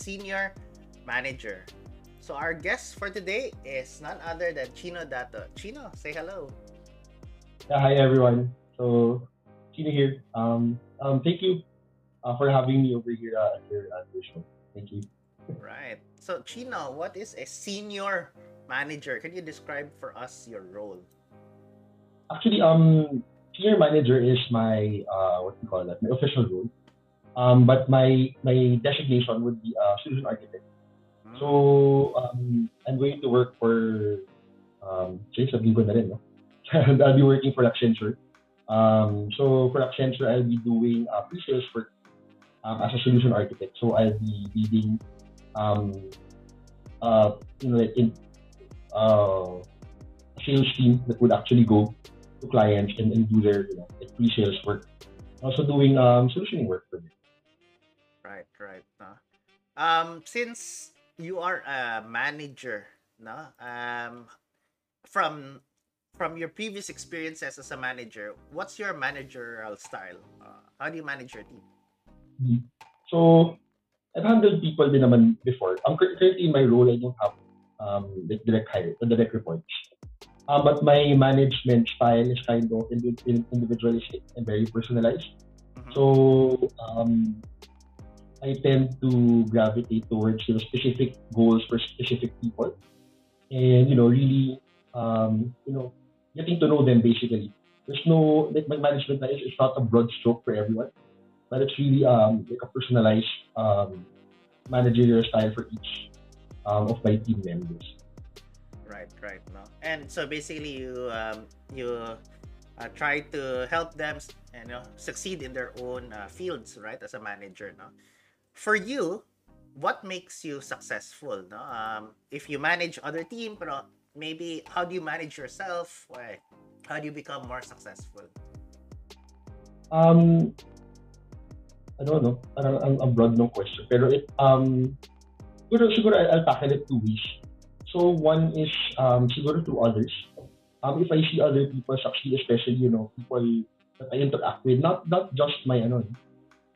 senior manager. So our guest for today is none other than Chino Dato. Chino, say hello. Yeah, hi everyone. So Chino here. Um, um, thank you uh, for having me over here uh, at your, at your show. Thank you. Right. So Chino, what is a senior manager? Can you describe for us your role? Actually, um, senior manager is my uh, what do you call that? My official role. Um, but my my designation would be a solution architect. So um, I'm going to work for um, say sabihin ko na rin, no? I'll be working for Accenture. Um, so for Accenture, I'll be doing uh, pre-sales work um, as a solution architect. So I'll be leading um, uh, you know, like in uh, sales team that would actually go to clients and, and do their you know, like pre-sales work. Also doing um, solutioning work for them. Right, right. No? Um, since you are a manager, no? Um, from from your previous experiences as a manager, what's your managerial style? Uh, how do you manage your team? Mm-hmm. So, I've handled people din naman before. Um, currently in my role, I don't have um, like direct hire, direct reports. Um, but my management style is kind of individualistic and very personalized. Mm-hmm. So, um, I tend to gravitate towards you know, specific goals for specific people, and you know really um, you know getting to know them basically. There's no like my management is it's not a broad stroke for everyone, but it's really um, like a personalized um, managerial style for each um, of my team members. Right, right, no, and so basically you um, you uh, try to help them you know succeed in their own uh, fields right as a manager no for you, what makes you successful? No? Um, if you manage other team, pero maybe how do you manage yourself? Why? How do you become more successful? Um, I don't know. Parang ang, ang broad ng question. Pero um, siguro, siguro I'll tackle it two ways. So one is um, siguro to others. Um, if I see other people succeed, especially, you know, people that I interact with, not not just my, ano,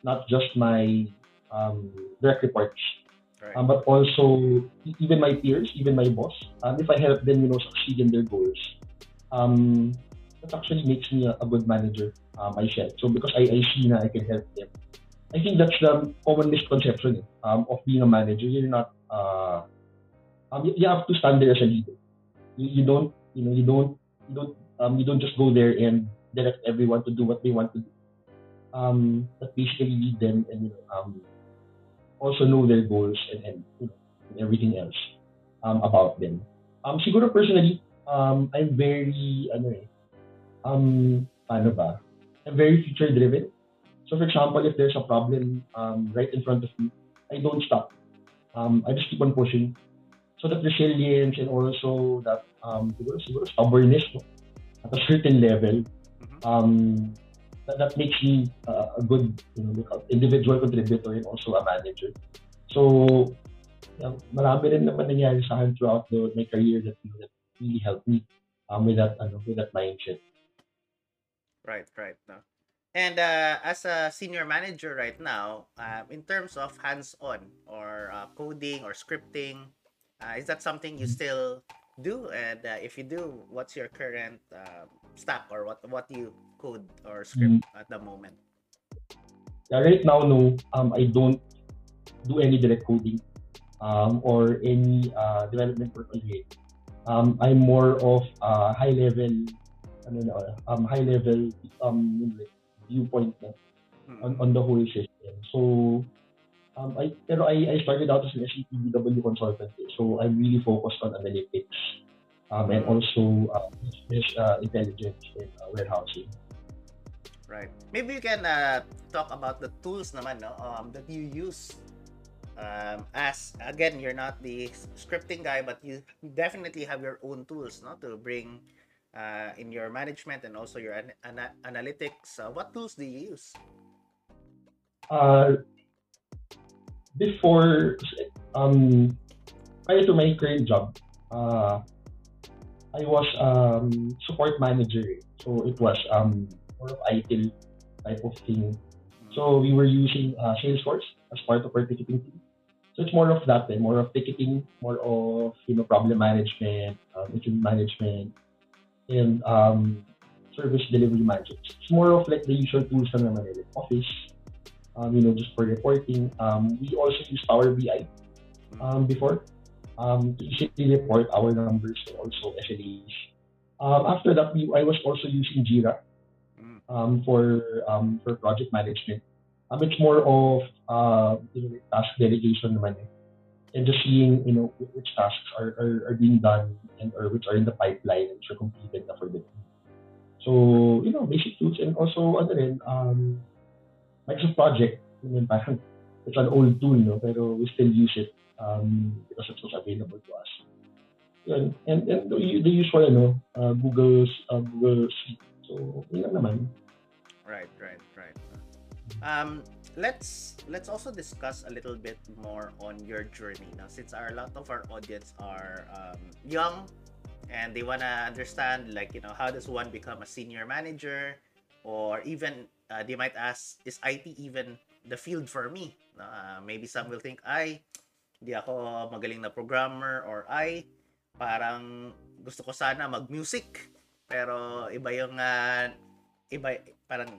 not just my um, direct reports. Right. Um, but also even my peers, even my boss, um, if I help them, you know, succeed in their goals, um, that actually makes me a, a good manager uh, myself. So because I, I see that I can help them. I think that's the common misconception um, of being a manager. You're not, uh, um, you, you have to stand there as a leader. You, you don't, you know, you don't, you don't, um, you don't just go there and direct everyone to do what they want to do. Um, but basically lead them and you know, um, also know their goals and, and, you know, and everything else um, about them. Um, siguro personally, um, I'm very, ano eh, um, ano ba? I'm very future driven. So for example, if there's a problem um, right in front of me, I don't stop. Um, I just keep on pushing. So that resilience and also that um, siguro, siguro stubbornness no? at a certain level, mm-hmm. um, that, that makes me uh, a good you know, individual contributor and also a manager. So, yeah, marami rin naman nangyari sa akin throughout the, my career that, you know, that really helped me um, with that ano, with that mindset. Right, right. No. And uh, as a senior manager right now, uh, in terms of hands-on or uh, coding or scripting, uh, is that something you still do? And uh, if you do, what's your current uh, stack or what what you code or script mm. at the moment? Yeah, right now, no. Um, I don't do any direct coding um, or any uh, development work yet. Um, I'm more of uh, high level, ano na, um, high level um, viewpoint na on, on the whole system. So, um, I, pero I, I started out as an SAP BW consultant. So, I'm really focused on analytics um, and also uh, business uh, intelligence and uh, warehousing. Right. Maybe you can uh, talk about the tools naman no um, that you use um, as again you're not the scripting guy but you definitely have your own tools no to bring uh, in your management and also your an- an- analytics uh, what tools do you use uh, before um prior to my current job uh, I was um, support manager so it was um, more of ITIL type of thing. So we were using uh, Salesforce as part of our ticketing team. So it's more of that, eh? more of ticketing, more of you know problem management, um, incident management, and um, service delivery management. It's more of like the usual tools na naman, eh, Office, um, you know, just for reporting. Um, we also use Power BI um, before um, to easily report our numbers and also SLAs. Um, after that, we, I was also using Jira um, for um, for project management. Um, it's more of uh, you know, task delegation naman eh. and just seeing you know which tasks are, are, are being done and or which are in the pipeline and which are completed na for the. So, you know, basic tools and also ano rin, um, Microsoft Project, mean, parang it's an old tool, no? pero we still use it um, because it was available to us. Yun. And, and the, the usual, ano, uh, Google's, uh, Google Sheet. So, yun naman. Right, right, right. Um, let's let's also discuss a little bit more on your journey now since our, a lot of our audience are um, young and they want to understand like you know how does one become a senior manager or even uh, they might ask is IT even the field for me? Uh, maybe some will think ay hindi ako magaling na programmer or ay parang gusto ko sana mag-music. Pero iba yung uh, iba parang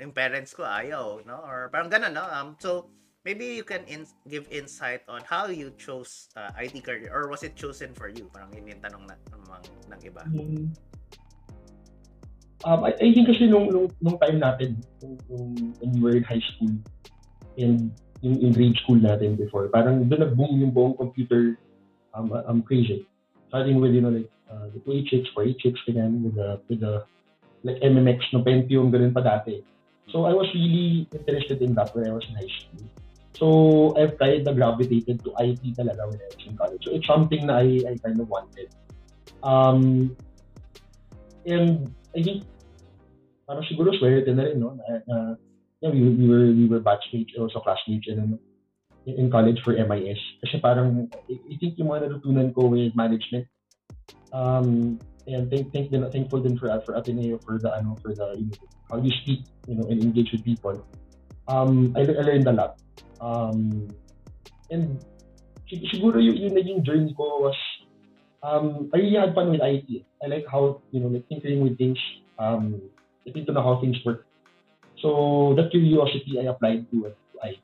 yung parents ko ayaw no? Or parang ganun no? Um so maybe you can in- give insight on how you chose uh, IT career or was it chosen for you? Parang yun yung tanong na, ng, ng iba. Um, um, I, I think kasi nung, nung, nung time natin nung, nung, when we were in high school and yung, yung grade school natin before parang doon nag-boom yung buong computer um, um, crazy starting with you know like uh, the 286 486 ganyan with the with the like MMX no Pentium ganun pa dati so I was really interested in that when I was in high school So, I've kind of gravitated to IT talaga when I was in college. So, it's something na I, I kind of wanted. Um, and I think, parang siguro swerte na rin, no? Na, na, yeah, we, we were we were batchmates, also classmates in, in college for MIS. Kasi parang, I, think yung mga natutunan ko with management, um, and thank, thank din, thankful din for, for Ateneo for the, ano, for the, you know, how you speak, you know, and engage with people. Um, I, I learned a lot Um, and siguro yung, yung naging journey ko was um, I really had fun with IT. I like how, you know, like tinkering with things, um, getting to know how things work. So that curiosity I applied to, IT.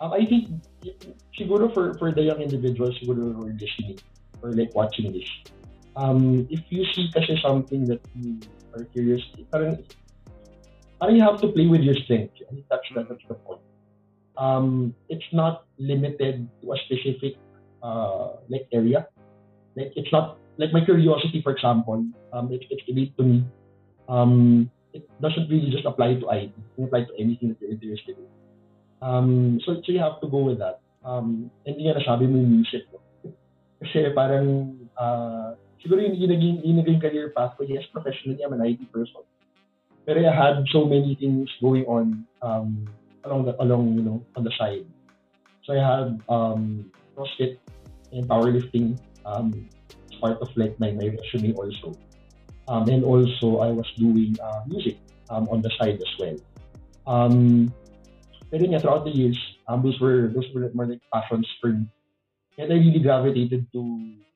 Um, I think siguro for, for the young individuals siguro who are listening or like watching this, um, if you see kasi something that you are curious, parang, parang you have to play with your strength. I think that's, that's the point um, it's not limited to a specific uh, like area. Like it's not like my curiosity, for example, um, it, it's innate to me. Um, it doesn't really just apply to IT. It can apply to anything that you're interested in. Um, so, so you have to go with that. Um, hindi nga nasabi mo yung music. No? Kasi parang, uh, siguro yung, naging, yung naging career path ko, yes, professionally, I'm an IT person. Pero I had so many things going on um, along the along you know on the side. So I had um, CrossFit and powerlifting um, as part of like my, my resume also. Um, and also I was doing uh, music um, on the side as well. Um, pero yeah, throughout the years, um, those were those were more like passions for me. And I really gravitated to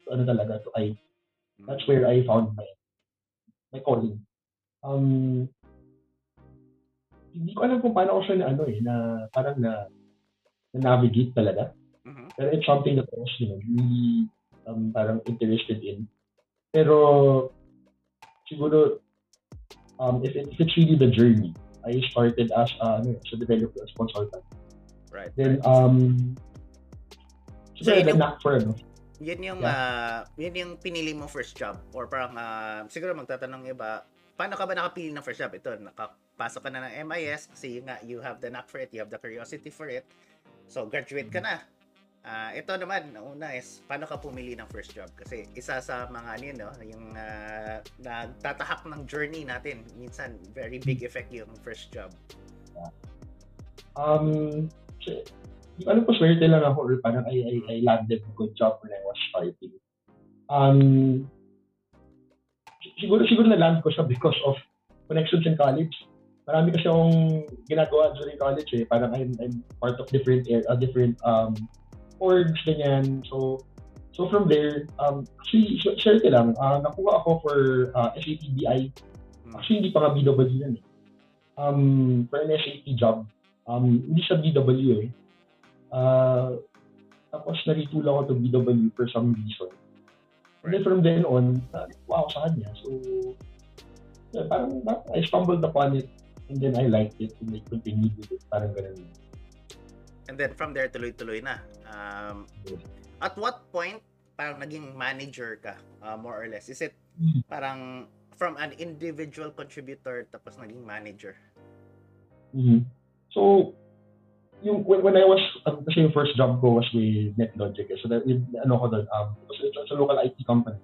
ano talaga to I. That's where I found my my calling. Um, hindi ko alam kung paano ko siya na ano eh, na parang na, na navigate talaga. Mm-hmm. Pero it's something that I was, you know, really um, parang interested in. Pero siguro um, if, it, if it's really the journey, I started as uh, ano, as a developer, as consultant. Right. Then um so, so yun yung, for ano. Yun yung yeah. uh, yun yung pinili mo first job or parang uh, siguro magtatanong iba, paano ka ba nakapili ng first job? Ito, naka pasok ka na ng MIS kasi nga you have the knack for it, you have the curiosity for it. So graduate ka na. Uh, ito naman, una is paano ka pumili ng first job? Kasi isa sa mga ano yun, no, yung uh, nagtatahak ng journey natin. Minsan, very big effect yung first job. Um, ano po, swerte lang ako or parang I, I, I landed a good job when I was starting. Um, siguro, siguro na-land ko siya because of connections in college marami kasi akong ginagawa during college eh. Parang I'm, I'm part of different uh, different um, orgs, ganyan. So, so from there, um, actually, sh- share ko lang, uh, nakuha ako for uh, SAP BI. Mm. Actually, hindi pa nga BW yun eh. Um, for an SAP job. Um, hindi siya BW eh. Uh, tapos naritulo ako to BW for some reason. And then from then on, uh, wow sa kanya. So, yeah, parang I stumbled upon it and then I liked it and I continued with it. Parang ganun. And then from there, tuloy-tuloy na. Um, at what point, parang naging manager ka, uh, more or less? Is it Mhm. parang from an individual contributor tapos naging manager? Mhm. So, yung when, when I was, um, kasi yung first job ko was with NetLogic. eh. So, that, yung, ano ko doon, um, it was, it was a local IT company.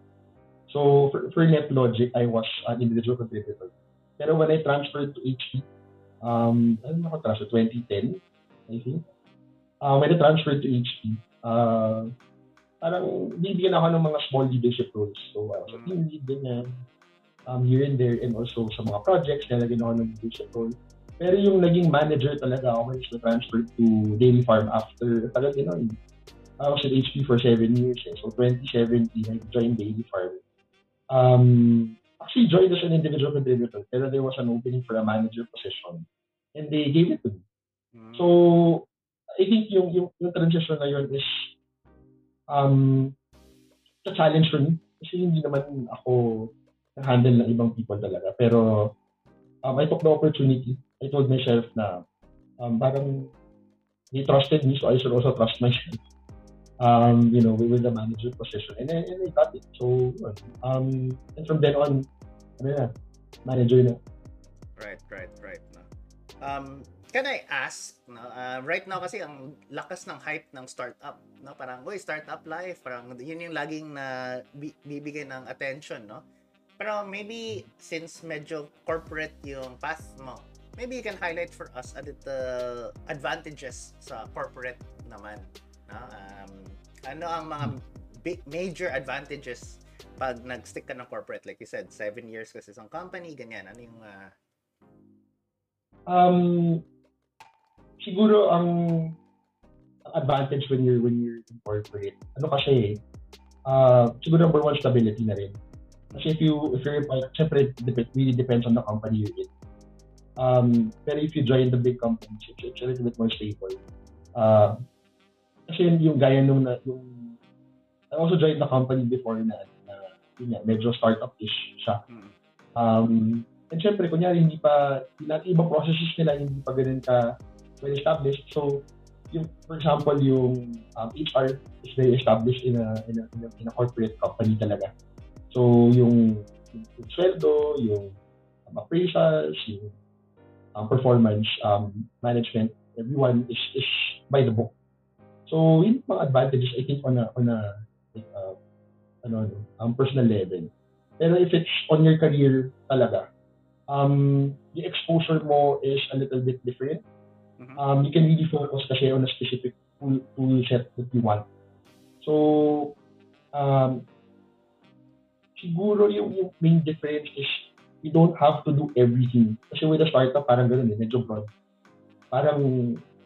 So, for, for NetLogic, I was an individual contributor. Pero when I transferred to HP, um, ano ako transfer? 2010, I think. Uh, when I transferred to HP, uh, parang bibigyan ako ng mga small leadership roles. So, I was a team lead, ganyan. Um, here and there, and also sa mga projects, nalagyan ako ng leadership role. Pero yung naging manager talaga ako when I transferred to Dairy Farm after, talaga you know, I was at HP for seven years. Eh. So 2017, I joined Dairy Farm. Um, actually joined as an individual contributor, pero there was an opening for a manager position. And they gave it to me. Mm. So, I think yung, yung, yung transition na yun is um, a challenge for me. Kasi hindi naman ako handle ng ibang people talaga. Pero um, I took the opportunity. I told myself na um, parang they trusted me, so I should also trust myself. Um, you know, with the manager position. And, then- and I got it. So, um, and from then on, ano na, manager na. Right, right, right. Um, can I ask, no, uh, right now kasi ang lakas ng hype ng startup, no? Parang, uy, startup life, parang yun yung laging na bi- bibigay ng attention, no? Pero maybe since medyo corporate yung path mo, maybe you can highlight for us a little advantages sa corporate naman, no? Um, ano ang mga big major advantages pag nag-stick ka ng corporate like you said, seven years kasi isang company, ganyan. Ano yung uh, Um, siguro ang ang advantage when you're when you're in corporate, ano kasi, uh, siguro number one, stability na rin. Kasi if you, if you're, uh, syempre, it really depends on the company you're in. Um, pero if you join the big companies, it's, it's a little bit more stable. Uh, kasi yun yung gaya nung, na, yung, I also joined the company before na, na yun nga, medyo startup-ish siya. Um, and syempre, kunyari, hindi pa, yung ibang processes nila hindi pa ganun ka well established. So, yung, for example, yung um, HR is very established in a, in a, in a, in a corporate company talaga. So, yung, yung, yung sweldo, yung um, appraisals, yung um, performance um, management, everyone is, is by the book. So, yun mga advantages, I think, on a, on a like, uh, ano, ano, um, personal level. Pero if it's on your career talaga, um, the exposure mo is a little bit different. Mhm. Um, you can really focus kasi on a specific tool, tool set that you want. So, um, siguro yung, yung main difference is you don't have to do everything. Kasi with a startup, parang ganun eh, medyo broad. Parang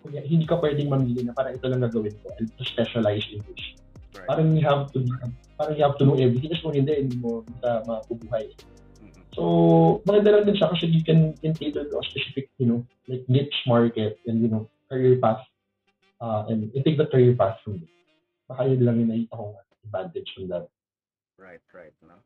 kunya- hindi ka pwedeng mamili na parang ito lang gagawin ko and to specialize in this. Right. Parang you have to parang you have to know everything. Kasi kung hindi, hindi mo hindi ka mapubuhay. So, maganda lang din siya kasi you can, can cater to a specific, you know, like niche market and, you know, career path. Uh, and, and take the career path from there. Baka yun lang yung nakita kong advantage from that. Right, right, no.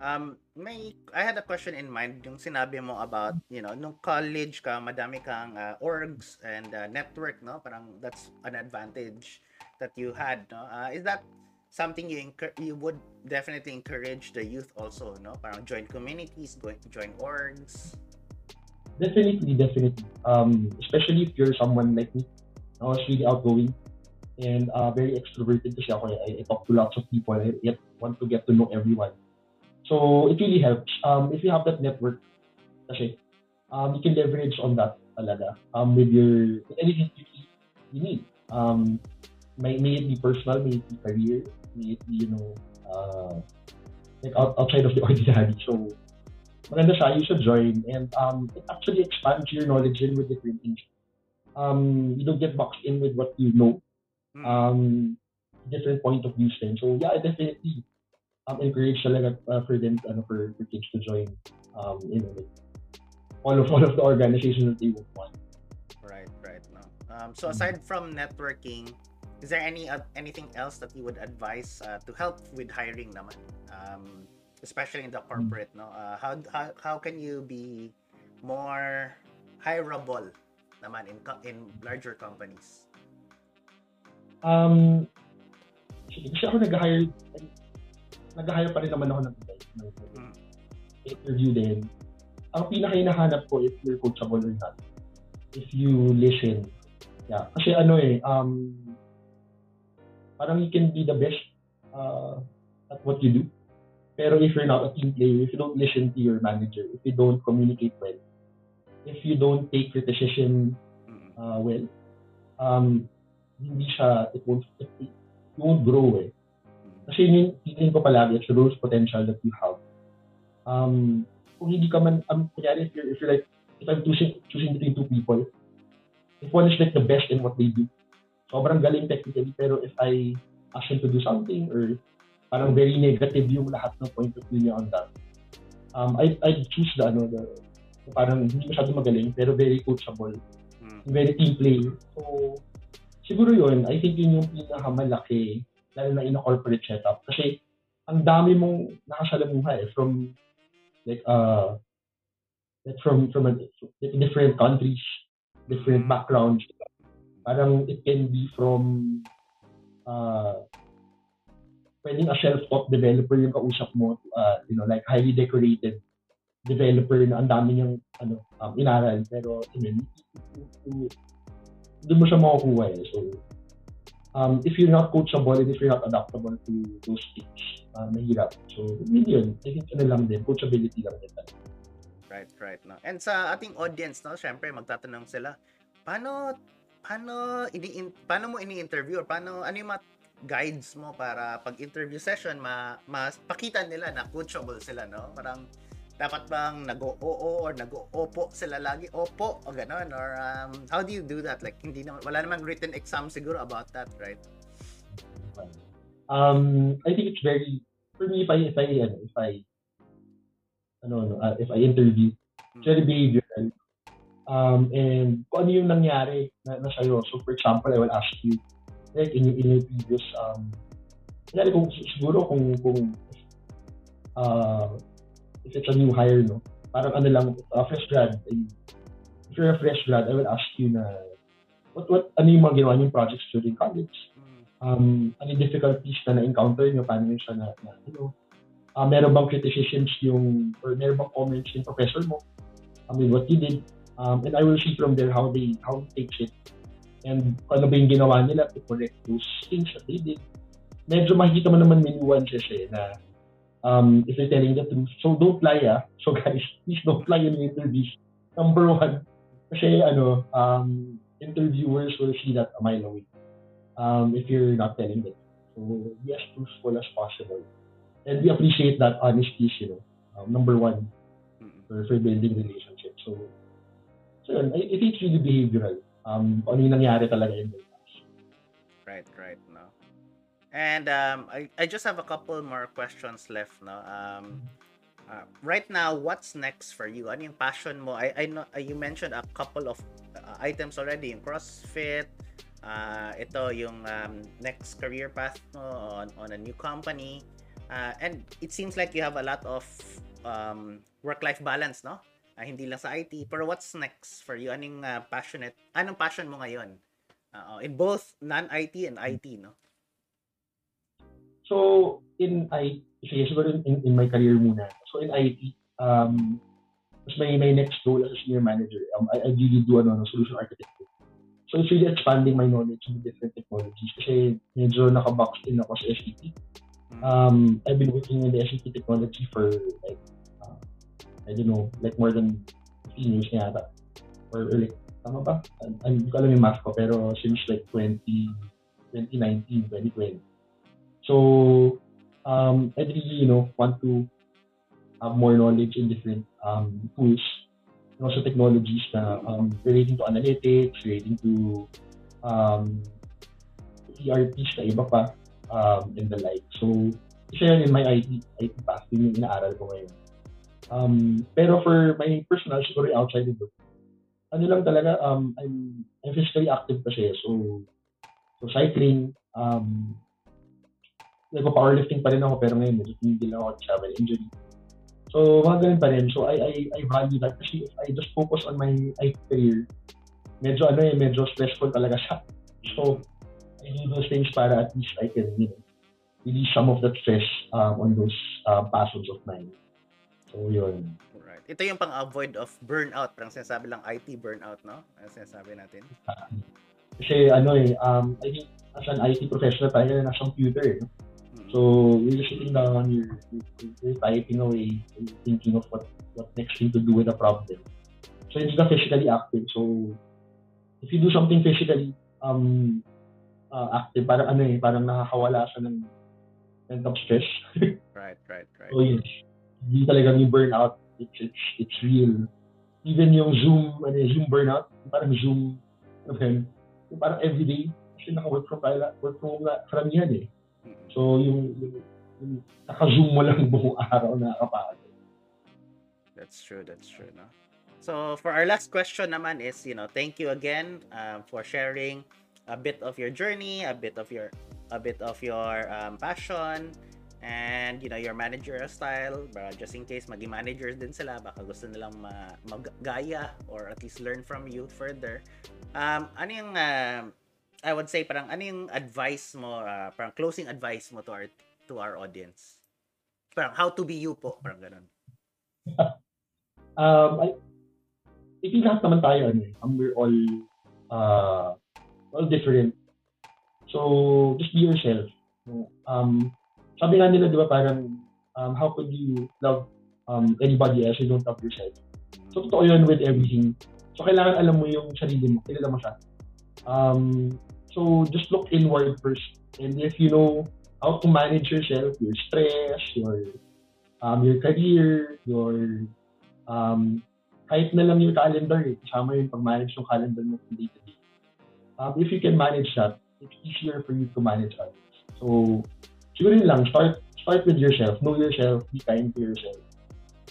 Um, may I had a question in mind yung sinabi mo about, you know, nung college ka, madami kang uh, orgs and uh, network, no? Parang that's an advantage that you had, no? Uh, is that something you encour- you would definitely encourage the youth also, no? Parang join communities, go- join orgs. Definitely, definitely. Um, especially if you're someone like me. I was really outgoing and uh, very extroverted kasi ako. I, I talk to lots of people. I yet want to get to know everyone. So, it really helps. Um, if you have that network, kasi, um, you can leverage on that talaga. Um, with your, anything you, you need. Um, may, may it be personal, may it be career, you know, uh, like out, outside of the ordinary. So, maganda siya, you should join. And um, it actually expands your knowledge in with different things. Um, you don't get boxed in with what you know. Mm. Um, different point of views then. So yeah, I definitely um, encourage talaga uh, for them ano, for, for kids to join um, you know, like, all of all of the organizations that they would want. Right, right. No. Um, so aside from networking, is there any uh, anything else that you would advise uh, to help with hiring naman? Um, especially in the corporate, no? Uh, how, how how can you be more hireable naman in in larger companies? Um, kasi ako nag-hire, nag-hire pa rin naman ako ng. Mm. Interview din. Ang pinaka hinahanap ko if you're coachable or not. If you listen. Yeah. Kasi ano eh, um, parang you can be the best uh, at what you do. Pero if you're not a team player, if you don't listen to your manager, if you don't communicate well, if you don't take criticism Mm. uh, well, um, hindi siya, it won't, it, it won't grow eh. Kasi yun yung ko palagi, it's the growth potential that you have. Um, kung hindi ka man, um, kunyari, if you're, if you're like, if I'm choosing, choosing between two people, if one is like the best in what they do, sobrang galing technically, pero if I ask him to do something, or parang very negative yung lahat ng point of view niya on that, um, I, I'd choose the, ano, the, parang hindi masyado magaling, pero very coachable, Mm. very team player. So, siguro yun, I think yun yung pinakamalaki, lalo na in a corporate setup. Kasi, ang dami mong nakasalamuha eh, from, like, uh, like from, from a, different countries, different backgrounds. Parang it can be from, uh, pwedeng a self-taught developer yung kausap mo, uh, you know, like highly decorated developer na ang dami niyang ano, um, inaral. Pero, I mean, doon mo siya makukuha eh. So, um, if you're not coachable and if you're not adaptable to those things, uh, mahirap. So, yun yun. I think ano lang din, coachability lang din. Right, right. No? And sa ating audience, no, syempre magtatanong sila, paano paano ini paano mo ini-interview or paano ano yung mga guides mo para pag interview session ma, mas pakita nila na coachable sila no? Parang dapat bang nag-oo or nag-opo sila lagi? Opo o ganon or um, how do you do that? Like hindi naman wala namang written exam siguro about that right? Um, I think it's very, for me, if I, if I, ano, if I, ano, ano, uh, if I interview, it's very behavioral. Um, and kung ano yung nangyari na, na sa'yo. So, for example, I will ask you, like, in, in your previous, um, kunyari kung, siguro kung, kung, uh, if it's a new hire, no, parang ano lang, uh, fresh grad, eh, if you're a fresh grad, I will ask you na, what, what, ano yung mga ginawa niyong projects during college? Um, ano yung difficulties na na-encounter nyo, paano nyo siya na, na ano, uh, meron bang criticisms yung, or meron bang comments yung professor mo, I mean, what you did, um, and I will see from there how they, how they takes it, and ano ba yung ginawa nila to correct those things that they did. Medyo makikita mo naman may nuances eh, na um, if they're telling the truth. So, don't lie ah. So, guys, please don't lie in interviews. Number one, kasi ano, um, interviewers will see that a mile away um, if you're not telling them. So be as truthful as possible. And we appreciate that honesty, you know, um, number one for, for building relationships. So, so yun, I, I think it's really behavioral. Um, ano yung nangyari talaga in the. Right, right, no. And um, I, I just have a couple more questions left, no. Um, uh, right now, what's next for you? Ano yung passion mo? I, I know uh, you mentioned a couple of uh, items already, yung CrossFit, uh, ito yung um, next career path mo on, on a new company. Uh, and it seems like you have a lot of um, work-life balance, no? Ah, hindi lang sa IT. Pero what's next for you? Anong uh, passionate? Anong passion mo ngayon? Uh, in both non-IT and IT, no? So, in IT, siguro in, in, in my career muna. So, in IT, um, mas may, may next role as a senior manager. Um, I, I really do ano, solution architecture. So, it's really expanding my knowledge in different technologies kasi medyo nakabox din ako sa SAP. Um, I've been working in the SAP technology for like, uh, I don't know, like more than 15 years na yata. Or, or like, tama ba? Hindi ko alam yung math ko, pero since like 20, 2019, 2020. So, um, I really, you know, want to have more knowledge in different um, tools and also technologies na um, relating to analytics, relating to um, ERPs na iba pa. um, and the like. So, isa yan in my IT, IT path, yun yung inaaral ko ngayon. Um, pero for my personal, siguro outside of it, ano lang talaga, um, I'm, I'm physically active kasi. So, so cycling, um, nagpa-powerlifting pa rin ako pero ngayon medyo tumigil ako travel injury. So, mga ganun pa rin. So, I, I, I value that kasi if I just focus on my IT career, medyo ano eh, medyo stressful talaga siya. So, I do those things para at least I can, you know, release some of that stress um, on those uh, passions of mine. So, yun. Right. Ito yung pang-avoid of burnout. Parang sinasabi lang IT burnout, no? Ang sinasabi natin. Kasi ano eh, um, I think as an IT professional tayo na computer eh. no? Mm. So, you're sitting down, you're, you're, you're typing away, you're thinking of what, what next thing to do with a problem. So, hindi ka physically active. So, if you do something physically um, uh, active, parang ano eh, parang nakakawala siya ng mental stress. Right, right, right. so, yes, hindi talaga yung burnout. It's, it's, it's real. Even yung Zoom, ano, yung Zoom burnout, parang Zoom, ano? Yung parang everyday, kasi naka-work from, work from eh. So, yung, yung, yung naka-zoom mo lang buong araw na nakakapagod. That's true, that's true, no? So, for our last question naman is, you know, thank you again um, for sharing a bit of your journey, a bit of your a bit of your um, passion and you know your managerial style uh, just in case maging managers din sila baka gusto nilang ma- maggaya or at least learn from you further um ano yung uh, I would say parang ano yung advice mo uh, parang closing advice mo to our to our audience parang how to be you po parang ganun Um, I, I think lahat naman tayo, ano eh, um, we're all, uh, all different. So, just be yourself. Um, sabi nga nila, di ba, parang, um, how could you love um, anybody else you don't love yourself? So, totoo yun with everything. So, kailangan alam mo yung sarili mo. Kilala mo siya. Um, so, just look inward first. And if you know how to manage yourself, your stress, your um, your career, your um, kahit na lang yung calendar, eh, kasama yung pag-manage yung calendar mo from day to day. Um, if you can manage that, it's easier for you to manage others. So, siguro yun lang, start start with yourself, know yourself, be kind to yourself.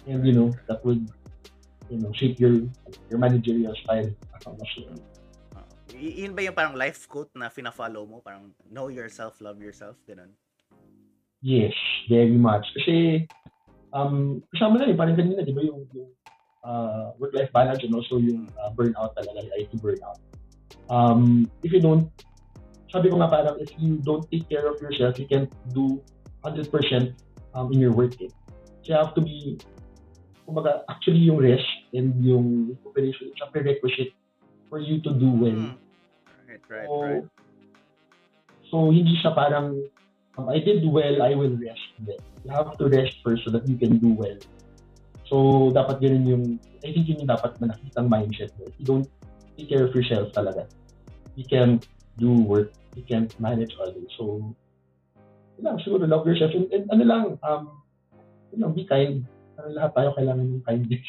And, you know, that would, you know, shape your your managerial style. Y- yun ba yung parang life quote na fina-follow mo? Parang know yourself, love yourself, ganun. Yes, very much. Kasi, um, kasama na eh, parang kanina, di ba yung, yung uh, work-life balance and also yung uh, burnout talaga, IT burnout. Um, if you don't, sabi ko nga parang, if you don't take care of yourself, you can't do 100% um, in your work. Eh. So you have to be, kumbaga, actually yung rest and yung recuperation, it's a prerequisite for you to do well. Mm. Right, right, So, right. so hindi siya parang, um, I did well, I will rest. Hindi. You have to rest first so that you can do well. So, dapat ganun yung, I think yun yung dapat na nakitang mindset mo. If you don't take care of yourself talaga, you can't do work, you can't manage others. So, yun lang, siguro love yourself. And, and ano lang, um, you know, be kind. Parang lahat tayo kailangan ng kindness.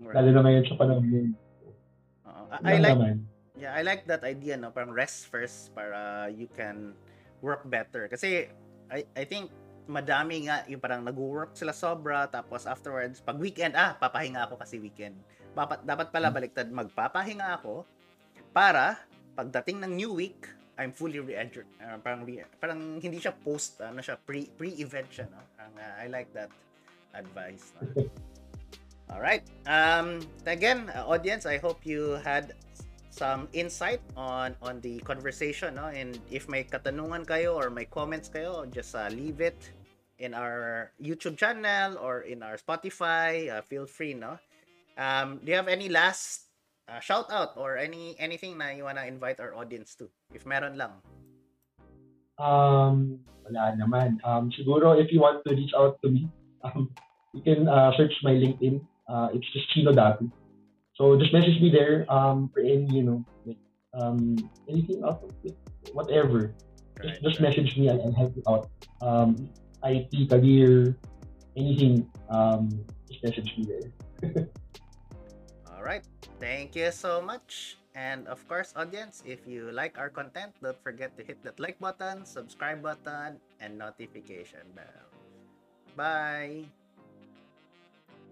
Right. Lalo na ngayon sa panahon. Oo. Yun I, I lang like naman. Yeah, I like that idea, no? Parang rest first para you can work better. Kasi, I, I think, madami nga yung parang nag-work sila sobra, tapos afterwards, pag weekend, ah, papahinga ako kasi weekend. Dapat, dapat pala baliktad, magpapahinga ako para pagdating ng new week, I'm fully re uh, parang, re- parang hindi siya post, ano siya, pre, pre-event siya, no? Parang, uh, I like that advice. No? Alright. Um, again, uh, audience, I hope you had some insight on on the conversation no and if may katanungan kayo or may comments kayo just uh, leave it in our YouTube channel or in our Spotify uh, feel free no um do you have any last uh, shout out or any anything na you wanna invite our audience to if meron lang Um, wala naman. Um, siguro if you want to reach out to me, um, you can uh, search my LinkedIn. Uh, it's just Chino Dati. So just message me there um, for any, you know, like, um, anything out whatever. Right, Just, just right. message me and I'll help you out. Um, IT, career, anything, um, just message me there. All right. Thank you so much. And of course, audience, if you like our content, don't forget to hit that like button, subscribe button, and notification bell. Bye.